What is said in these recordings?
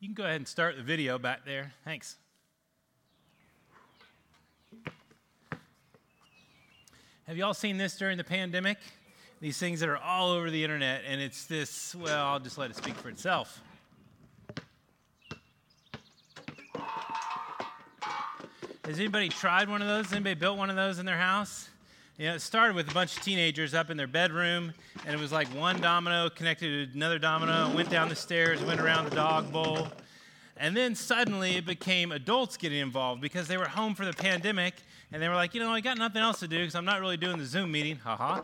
You can go ahead and start the video back there. Thanks. Have you all seen this during the pandemic? These things that are all over the internet, and it's this, well, I'll just let it speak for itself. Has anybody tried one of those? Anybody built one of those in their house? You know, it started with a bunch of teenagers up in their bedroom, and it was like one domino connected to another domino, went down the stairs, went around the dog bowl. And then suddenly it became adults getting involved because they were home for the pandemic and they were like, you know, I got nothing else to do because I'm not really doing the Zoom meeting, haha.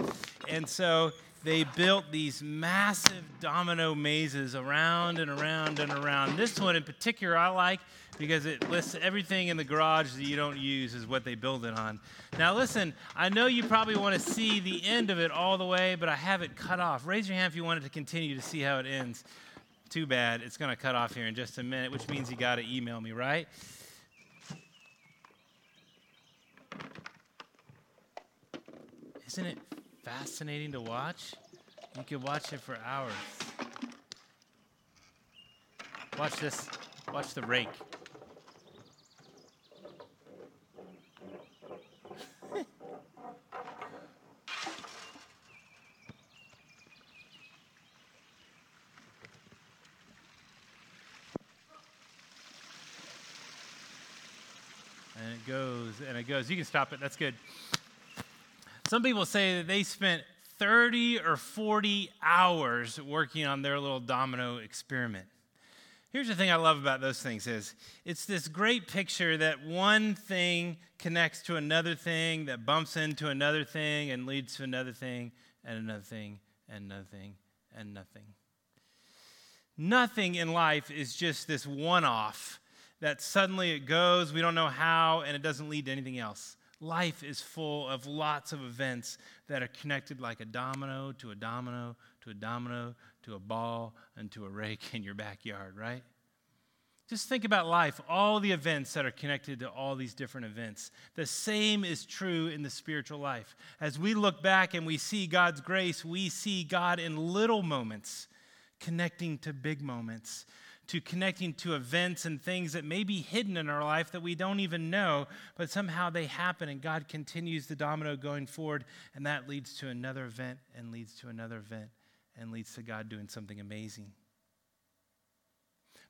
And so they built these massive domino mazes around and around and around. This one in particular I like because it lists everything in the garage that you don't use is what they build it on. Now listen, I know you probably want to see the end of it all the way, but I have it cut off. Raise your hand if you wanted to continue to see how it ends. Too bad. It's going to cut off here in just a minute, which means you got to email me, right? Isn't it fascinating to watch? You could watch it for hours. Watch this. Watch the rake. And it goes and it goes. You can stop it. That's good. Some people say that they spent 30 or 40 hours working on their little domino experiment. Here's the thing I love about those things is it's this great picture that one thing connects to another thing that bumps into another thing and leads to another thing and another thing and another thing and nothing. Nothing in life is just this one off that suddenly it goes, we don't know how, and it doesn't lead to anything else. Life is full of lots of events that are connected like a domino to a domino to a domino to a ball and to a rake in your backyard, right? Just think about life, all the events that are connected to all these different events. The same is true in the spiritual life. As we look back and we see God's grace, we see God in little moments connecting to big moments to connecting to events and things that may be hidden in our life that we don't even know, but somehow they happen and God continues the domino going forward, and that leads to another event and leads to another event and leads to God doing something amazing.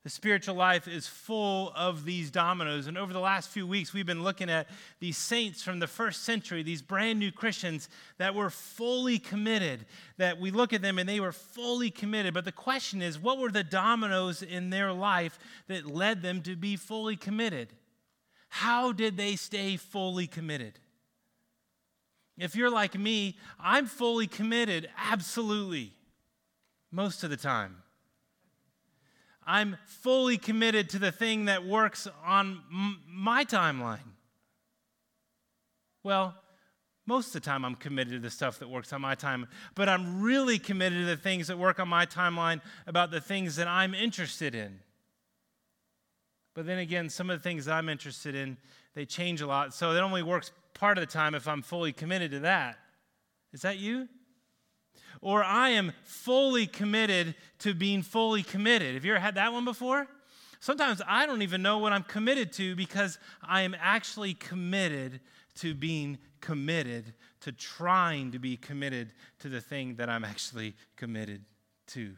The spiritual life is full of these dominoes. And over the last few weeks, we've been looking at these saints from the first century, these brand new Christians that were fully committed. That we look at them and they were fully committed. But the question is, what were the dominoes in their life that led them to be fully committed? How did they stay fully committed? If you're like me, I'm fully committed, absolutely, most of the time. I'm fully committed to the thing that works on m- my timeline. Well, most of the time I'm committed to the stuff that works on my time, but I'm really committed to the things that work on my timeline about the things that I'm interested in. But then again, some of the things I'm interested in, they change a lot. So it only works part of the time if I'm fully committed to that. Is that you? Or I am fully committed to being fully committed. Have you ever had that one before? Sometimes I don't even know what I'm committed to because I am actually committed to being committed, to trying to be committed to the thing that I'm actually committed to.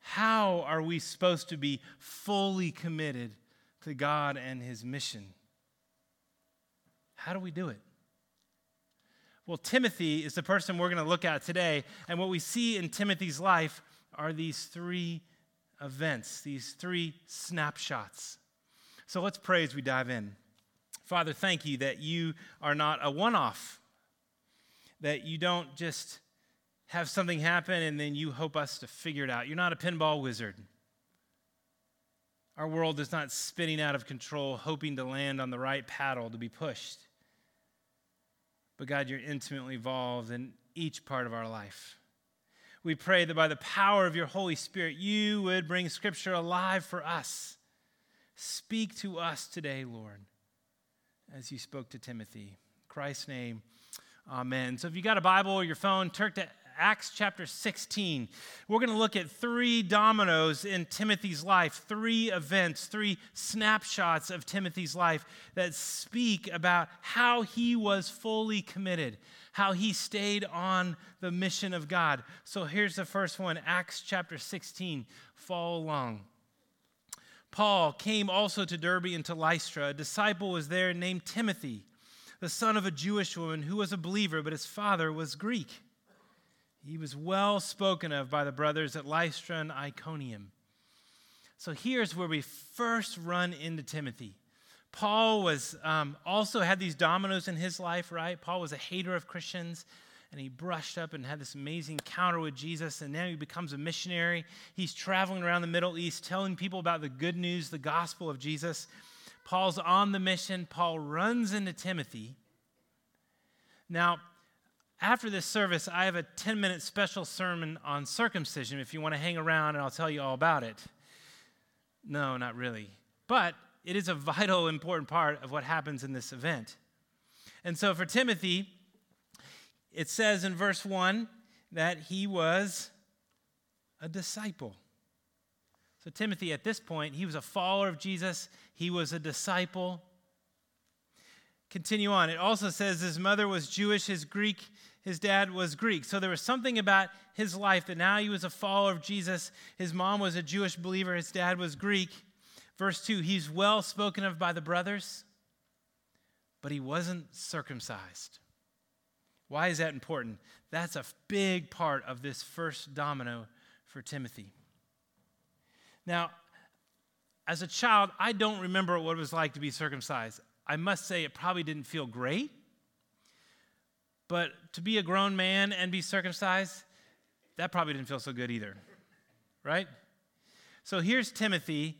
How are we supposed to be fully committed to God and His mission? How do we do it? Well, Timothy is the person we're going to look at today. And what we see in Timothy's life are these three events, these three snapshots. So let's pray as we dive in. Father, thank you that you are not a one off, that you don't just have something happen and then you hope us to figure it out. You're not a pinball wizard. Our world is not spinning out of control, hoping to land on the right paddle to be pushed. But God, you're intimately involved in each part of our life. We pray that by the power of your Holy Spirit, you would bring Scripture alive for us. Speak to us today, Lord, as you spoke to Timothy. In Christ's name, amen. So if you got a Bible or your phone, turn to Acts chapter 16. We're going to look at three dominoes in Timothy's life, three events, three snapshots of Timothy's life that speak about how he was fully committed, how he stayed on the mission of God. So here's the first one Acts chapter 16. Follow along. Paul came also to Derbe and to Lystra. A disciple was there named Timothy the son of a Jewish woman who was a believer, but his father was Greek. He was well spoken of by the brothers at Lystra and Iconium. So here's where we first run into Timothy. Paul was um, also had these dominoes in his life, right? Paul was a hater of Christians, and he brushed up and had this amazing encounter with Jesus, and now he becomes a missionary. He's traveling around the Middle East, telling people about the good news, the gospel of Jesus. Paul's on the mission. Paul runs into Timothy. Now, after this service, I have a 10 minute special sermon on circumcision if you want to hang around and I'll tell you all about it. No, not really. But it is a vital, important part of what happens in this event. And so for Timothy, it says in verse 1 that he was a disciple. So, Timothy, at this point, he was a follower of Jesus, he was a disciple. Continue on. It also says his mother was Jewish, his Greek, his dad was Greek. So there was something about his life that now he was a follower of Jesus. His mom was a Jewish believer, his dad was Greek. Verse 2 he's well spoken of by the brothers, but he wasn't circumcised. Why is that important? That's a big part of this first domino for Timothy. Now, as a child, I don't remember what it was like to be circumcised. I must say, it probably didn't feel great. But to be a grown man and be circumcised, that probably didn't feel so good either. Right? So here's Timothy,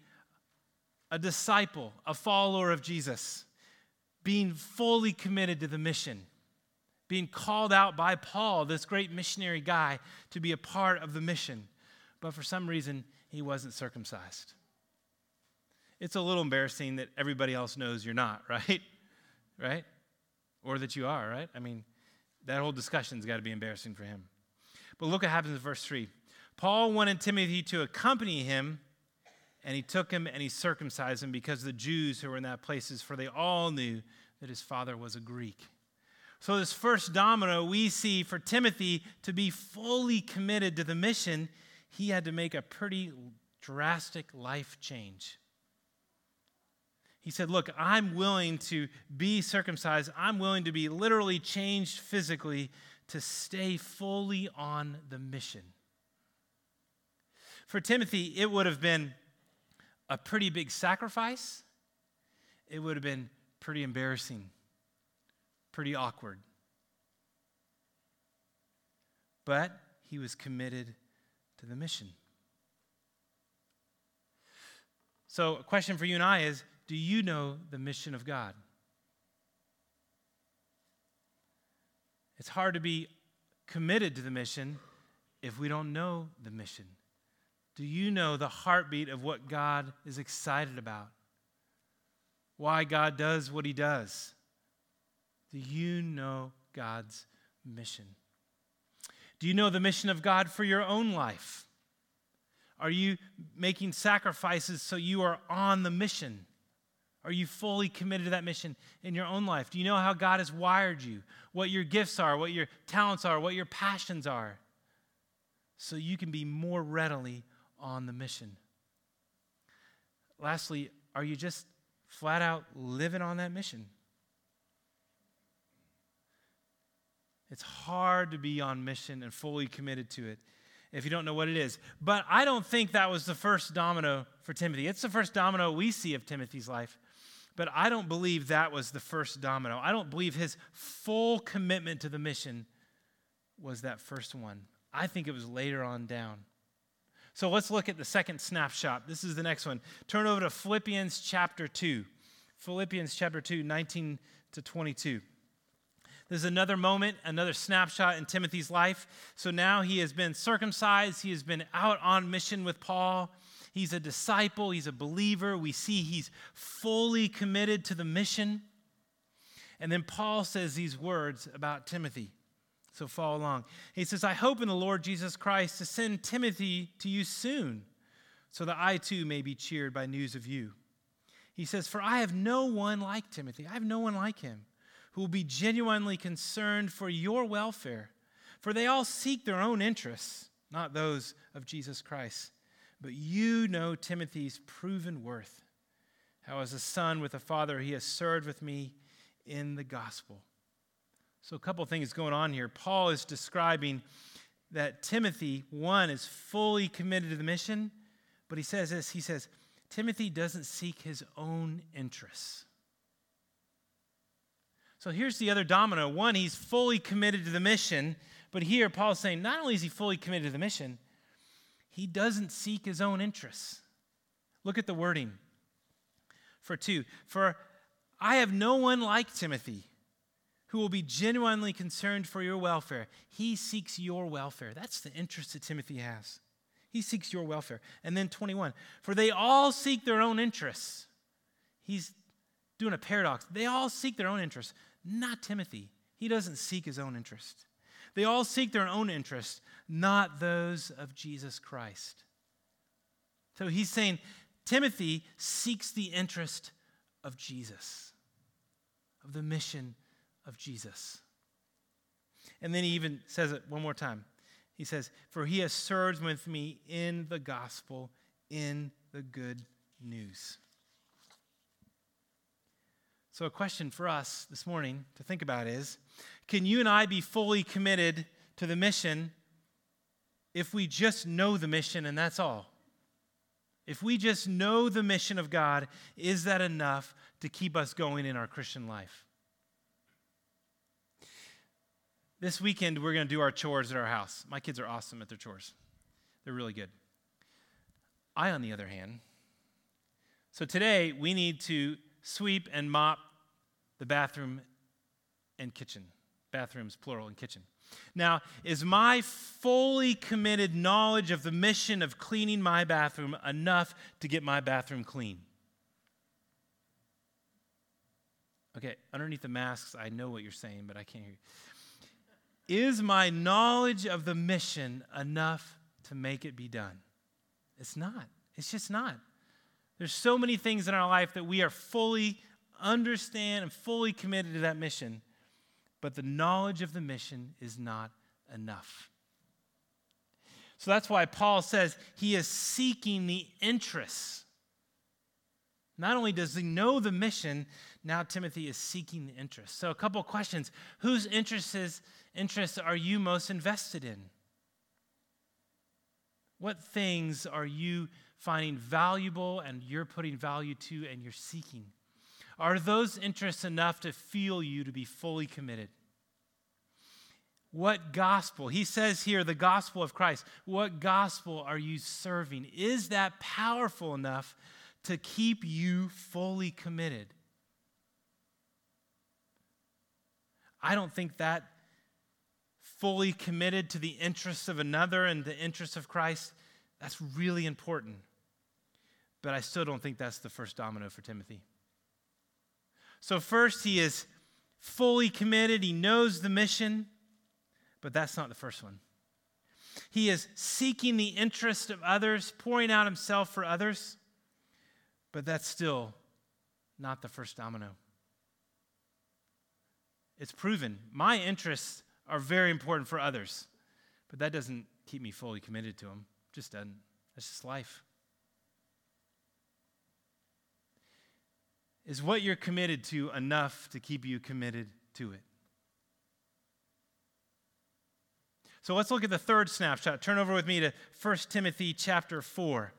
a disciple, a follower of Jesus, being fully committed to the mission, being called out by Paul, this great missionary guy, to be a part of the mission. But for some reason, he wasn't circumcised. It's a little embarrassing that everybody else knows you're not, right? right? Or that you are, right? I mean, that whole discussion's got to be embarrassing for him. But look what happens in verse 3. Paul wanted Timothy to accompany him, and he took him and he circumcised him because the Jews who were in that places, for they all knew that his father was a Greek. So, this first domino we see for Timothy to be fully committed to the mission he had to make a pretty drastic life change. He said, Look, I'm willing to be circumcised. I'm willing to be literally changed physically to stay fully on the mission. For Timothy, it would have been a pretty big sacrifice. It would have been pretty embarrassing, pretty awkward. But he was committed to the mission. So, a question for you and I is Do you know the mission of God? It's hard to be committed to the mission if we don't know the mission. Do you know the heartbeat of what God is excited about? Why God does what he does? Do you know God's mission? Do you know the mission of God for your own life? Are you making sacrifices so you are on the mission? Are you fully committed to that mission in your own life? Do you know how God has wired you? What your gifts are, what your talents are, what your passions are? So you can be more readily on the mission. Lastly, are you just flat out living on that mission? It's hard to be on mission and fully committed to it if you don't know what it is. But I don't think that was the first domino for Timothy. It's the first domino we see of Timothy's life. But I don't believe that was the first domino. I don't believe his full commitment to the mission was that first one. I think it was later on down. So let's look at the second snapshot. This is the next one. Turn over to Philippians chapter 2. Philippians chapter 2, 19 to 22. There's another moment, another snapshot in Timothy's life. So now he has been circumcised, he has been out on mission with Paul. He's a disciple, he's a believer. We see he's fully committed to the mission. And then Paul says these words about Timothy. So follow along. He says, I hope in the Lord Jesus Christ to send Timothy to you soon, so that I too may be cheered by news of you. He says, For I have no one like Timothy. I have no one like him who will be genuinely concerned for your welfare. For they all seek their own interests, not those of Jesus Christ. But you know Timothy's proven worth. How, as a son with a father, he has served with me in the gospel. So, a couple things going on here. Paul is describing that Timothy, one, is fully committed to the mission, but he says this he says, Timothy doesn't seek his own interests. So here's the other domino. One, he's fully committed to the mission, but here Paul's saying not only is he fully committed to the mission, he doesn't seek his own interests. Look at the wording. For two, for I have no one like Timothy who will be genuinely concerned for your welfare. He seeks your welfare. That's the interest that Timothy has. He seeks your welfare. And then 21, for they all seek their own interests. He's doing a paradox. They all seek their own interests, not Timothy. He doesn't seek his own interest. They all seek their own interests, not those of Jesus Christ. So he's saying Timothy seeks the interest of Jesus, of the mission of Jesus. And then he even says it one more time. He says, For he has served with me in the gospel, in the good news. So, a question for us this morning to think about is can you and I be fully committed to the mission if we just know the mission and that's all? If we just know the mission of God, is that enough to keep us going in our Christian life? This weekend, we're going to do our chores at our house. My kids are awesome at their chores, they're really good. I, on the other hand, so today we need to sweep and mop the bathroom and kitchen. Bathrooms, plural, and kitchen. Now, is my fully committed knowledge of the mission of cleaning my bathroom enough to get my bathroom clean? Okay, underneath the masks, I know what you're saying, but I can't hear you. Is my knowledge of the mission enough to make it be done? It's not. It's just not. There's so many things in our life that we are fully understand and fully committed to that mission, but the knowledge of the mission is not enough. So that's why Paul says he is seeking the interests. Not only does he know the mission, now Timothy is seeking the interests. So, a couple questions. Whose interests interests are you most invested in? What things are you finding valuable and you're putting value to and you're seeking? Are those interests enough to feel you to be fully committed? What gospel? He says here, the gospel of Christ. What gospel are you serving? Is that powerful enough to keep you fully committed? I don't think that fully committed to the interests of another and the interests of Christ, that's really important. But I still don't think that's the first domino for Timothy. So, first, he is fully committed, he knows the mission, but that's not the first one. He is seeking the interest of others, pouring out himself for others, but that's still not the first domino. It's proven. My interests are very important for others, but that doesn't keep me fully committed to them. Just doesn't. That's just life. Is what you're committed to enough to keep you committed to it? So let's look at the third snapshot. Turn over with me to 1 Timothy chapter 4.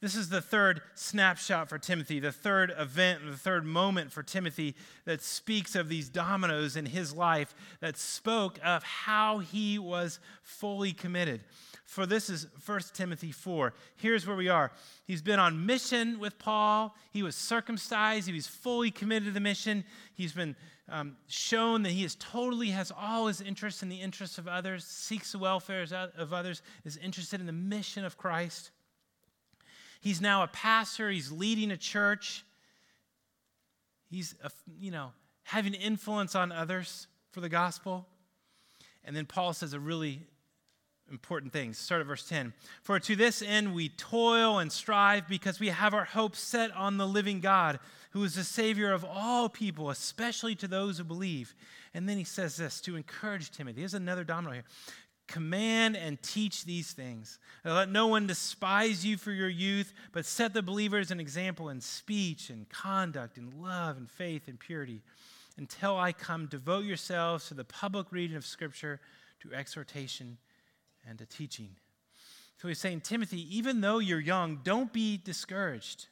This is the third snapshot for Timothy, the third event, the third moment for Timothy that speaks of these dominoes in his life that spoke of how he was fully committed. For this is 1 Timothy 4. Here's where we are. He's been on mission with Paul. He was circumcised. He was fully committed to the mission. He's been um, shown that he is totally has all his interest in the interests of others, seeks the welfare of others, is interested in the mission of Christ. He's now a pastor. He's leading a church. He's, a, you know, having influence on others for the gospel. And then Paul says a really important things. Start at verse 10. For to this end we toil and strive because we have our hope set on the living God, who is the Savior of all people, especially to those who believe. And then he says this to encourage Timothy. Here's another domino here. Command and teach these things. Let no one despise you for your youth, but set the believers an example in speech and conduct, in love and faith and purity. Until I come, devote yourselves to the public reading of Scripture, to exhortation and to teaching. So he's saying, Timothy, even though you're young, don't be discouraged.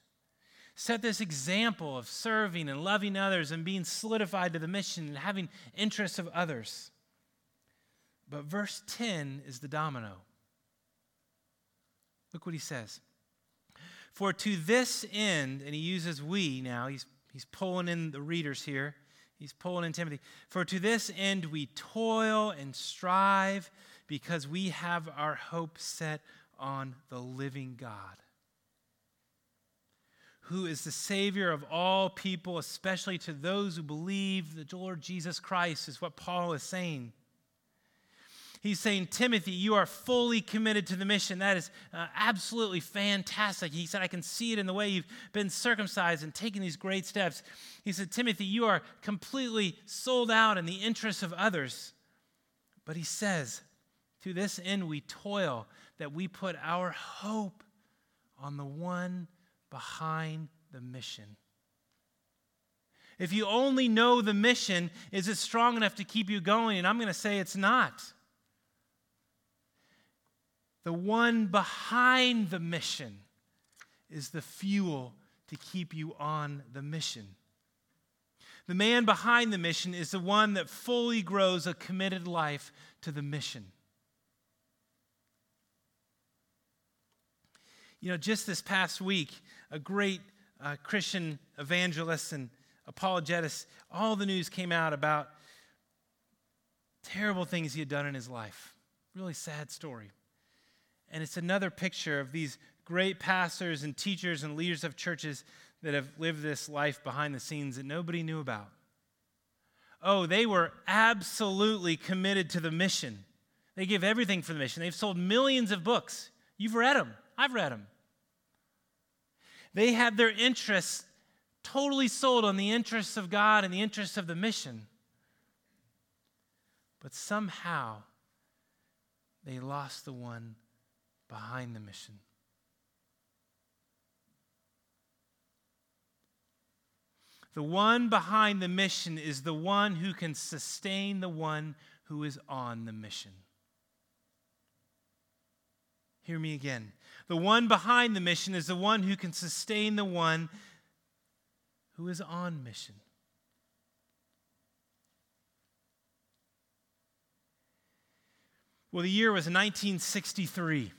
Set this example of serving and loving others and being solidified to the mission and having interests of others. But verse 10 is the domino. Look what he says. For to this end, and he uses we now, he's, he's pulling in the readers here, he's pulling in Timothy. For to this end we toil and strive because we have our hope set on the living God, who is the Savior of all people, especially to those who believe the Lord Jesus Christ, is what Paul is saying. He's saying, Timothy, you are fully committed to the mission. That is uh, absolutely fantastic. He said, I can see it in the way you've been circumcised and taken these great steps. He said, Timothy, you are completely sold out in the interests of others. But he says, to this end we toil, that we put our hope on the one behind the mission. If you only know the mission, is it strong enough to keep you going? And I'm going to say it's not. The one behind the mission is the fuel to keep you on the mission. The man behind the mission is the one that fully grows a committed life to the mission. You know, just this past week, a great uh, Christian evangelist and apologetist, all the news came out about terrible things he had done in his life. Really sad story. And it's another picture of these great pastors and teachers and leaders of churches that have lived this life behind the scenes that nobody knew about. Oh, they were absolutely committed to the mission. They give everything for the mission. They've sold millions of books. You've read them, I've read them. They had their interests totally sold on the interests of God and the interests of the mission. But somehow they lost the one behind the mission. The one behind the mission is the one who can sustain the one who is on the mission. Hear me again. The one behind the mission is the one who can sustain the one who is on mission. Well, the year was 1963.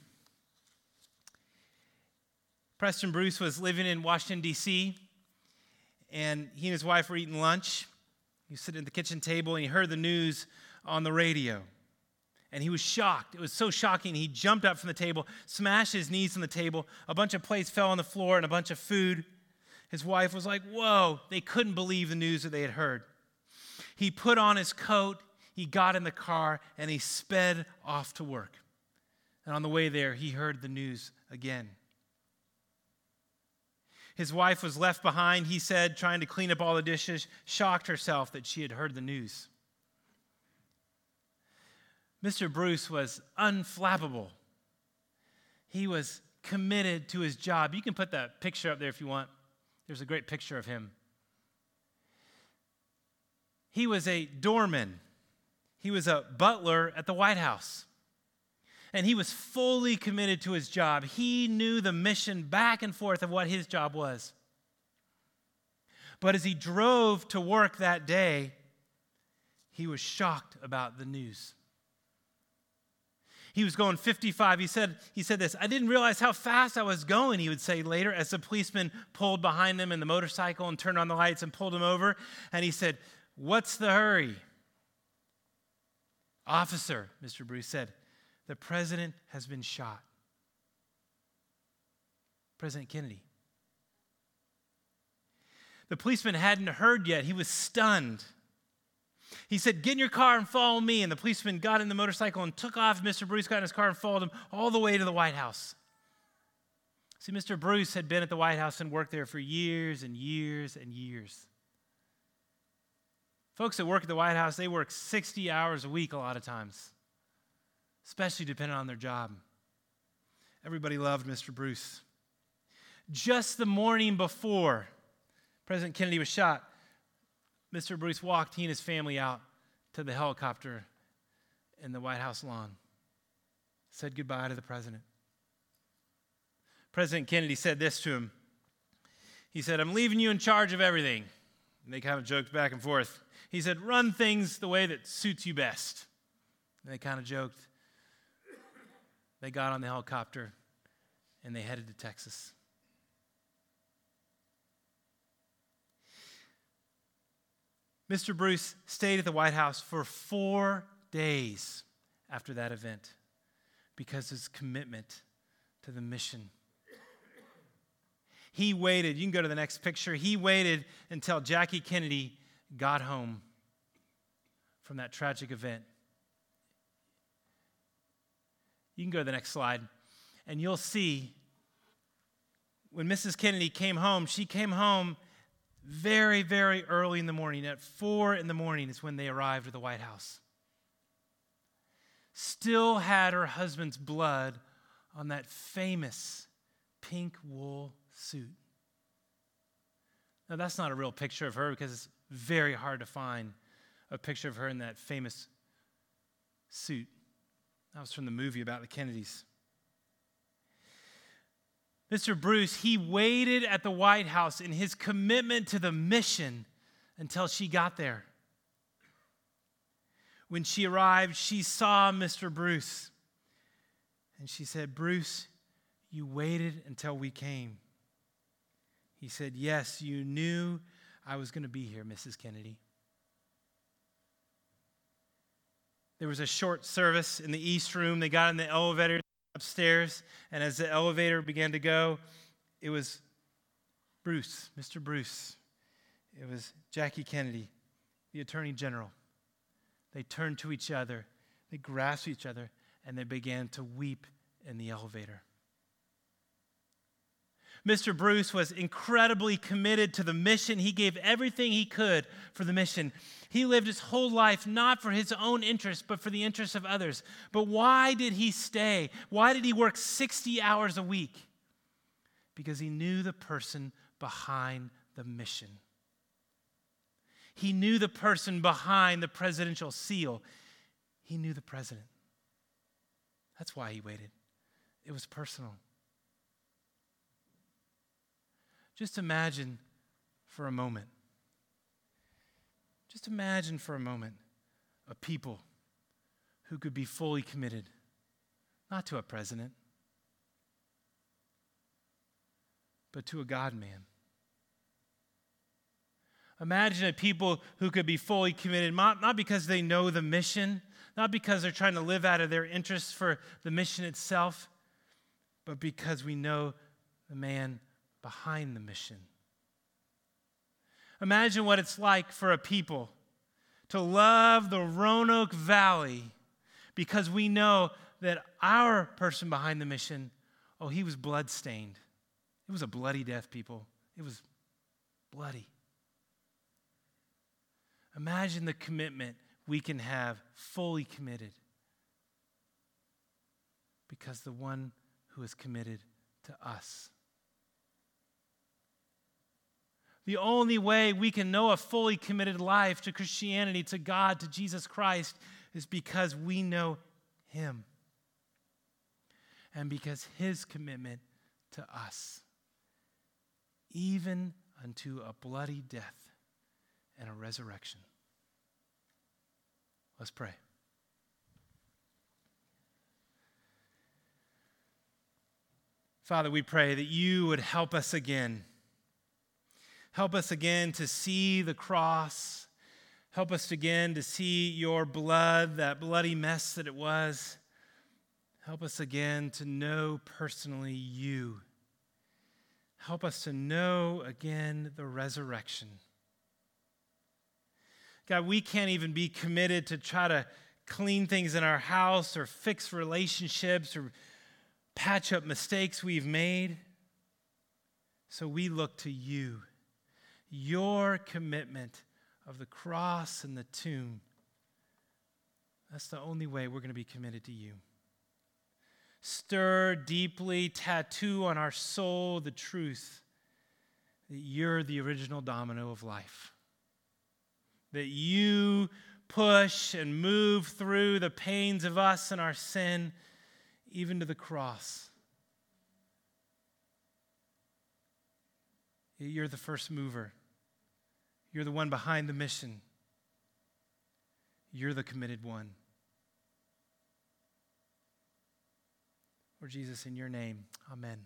Preston Bruce was living in Washington, D.C., and he and his wife were eating lunch. He was sitting at the kitchen table and he heard the news on the radio. And he was shocked. It was so shocking. He jumped up from the table, smashed his knees on the table. A bunch of plates fell on the floor and a bunch of food. His wife was like, Whoa, they couldn't believe the news that they had heard. He put on his coat, he got in the car, and he sped off to work. And on the way there, he heard the news again. His wife was left behind, he said, trying to clean up all the dishes, shocked herself that she had heard the news. Mr. Bruce was unflappable. He was committed to his job. You can put that picture up there if you want. There's a great picture of him. He was a doorman, he was a butler at the White House and he was fully committed to his job. He knew the mission back and forth of what his job was. But as he drove to work that day, he was shocked about the news. He was going 55. He said, he said this, I didn't realize how fast I was going, he would say later, as the policeman pulled behind him in the motorcycle and turned on the lights and pulled him over. And he said, What's the hurry? Officer, Mr. Bruce said, the president has been shot. President Kennedy. The policeman hadn't heard yet. He was stunned. He said, Get in your car and follow me. And the policeman got in the motorcycle and took off. Mr. Bruce got in his car and followed him all the way to the White House. See, Mr. Bruce had been at the White House and worked there for years and years and years. Folks that work at the White House, they work 60 hours a week a lot of times, especially depending on their job. Everybody loved Mr. Bruce. Just the morning before President Kennedy was shot, Mr. Bruce walked he and his family out to the helicopter in the White House lawn, said goodbye to the president. President Kennedy said this to him. He said, I'm leaving you in charge of everything. And they kind of joked back and forth. He said, Run things the way that suits you best. And they kind of joked. They got on the helicopter and they headed to Texas. Mr. Bruce stayed at the White House for four days after that event because of his commitment to the mission. He waited, you can go to the next picture. He waited until Jackie Kennedy got home from that tragic event. You can go to the next slide, and you'll see when Mrs. Kennedy came home, she came home very, very early in the morning. At four in the morning is when they arrived at the White House. Still had her husband's blood on that famous pink wool suit. Now, that's not a real picture of her because it's very hard to find a picture of her in that famous suit. That was from the movie about the Kennedys. Mr. Bruce, he waited at the White House in his commitment to the mission until she got there. When she arrived, she saw Mr. Bruce and she said, Bruce, you waited until we came. He said, Yes, you knew I was going to be here, Mrs. Kennedy. There was a short service in the East Room. They got in the elevator upstairs, and as the elevator began to go, it was Bruce, Mr. Bruce. It was Jackie Kennedy, the Attorney General. They turned to each other, they grasped each other, and they began to weep in the elevator. Mr. Bruce was incredibly committed to the mission. He gave everything he could for the mission. He lived his whole life not for his own interests, but for the interests of others. But why did he stay? Why did he work 60 hours a week? Because he knew the person behind the mission. He knew the person behind the presidential seal. He knew the president. That's why he waited. It was personal. Just imagine for a moment. Just imagine for a moment a people who could be fully committed, not to a president, but to a God man. Imagine a people who could be fully committed, not, not because they know the mission, not because they're trying to live out of their interests for the mission itself, but because we know the man behind the mission. Imagine what it's like for a people to love the Roanoke Valley because we know that our person behind the mission, oh, he was bloodstained. It was a bloody death, people. It was bloody. Imagine the commitment we can have fully committed because the one who is committed to us The only way we can know a fully committed life to Christianity, to God, to Jesus Christ, is because we know Him and because His commitment to us, even unto a bloody death and a resurrection. Let's pray. Father, we pray that you would help us again Help us again to see the cross. Help us again to see your blood, that bloody mess that it was. Help us again to know personally you. Help us to know again the resurrection. God, we can't even be committed to try to clean things in our house or fix relationships or patch up mistakes we've made. So we look to you, your commitment of the cross and the tomb. That's the only way we're going to be committed to you. Stir deeply, tattoo on our soul the truth that you're the original domino of life. That you push and move through the pains of us and our sin, even to the cross. You're the first mover. You're the one behind the mission. You're the committed one. Lord Jesus, in your name, amen.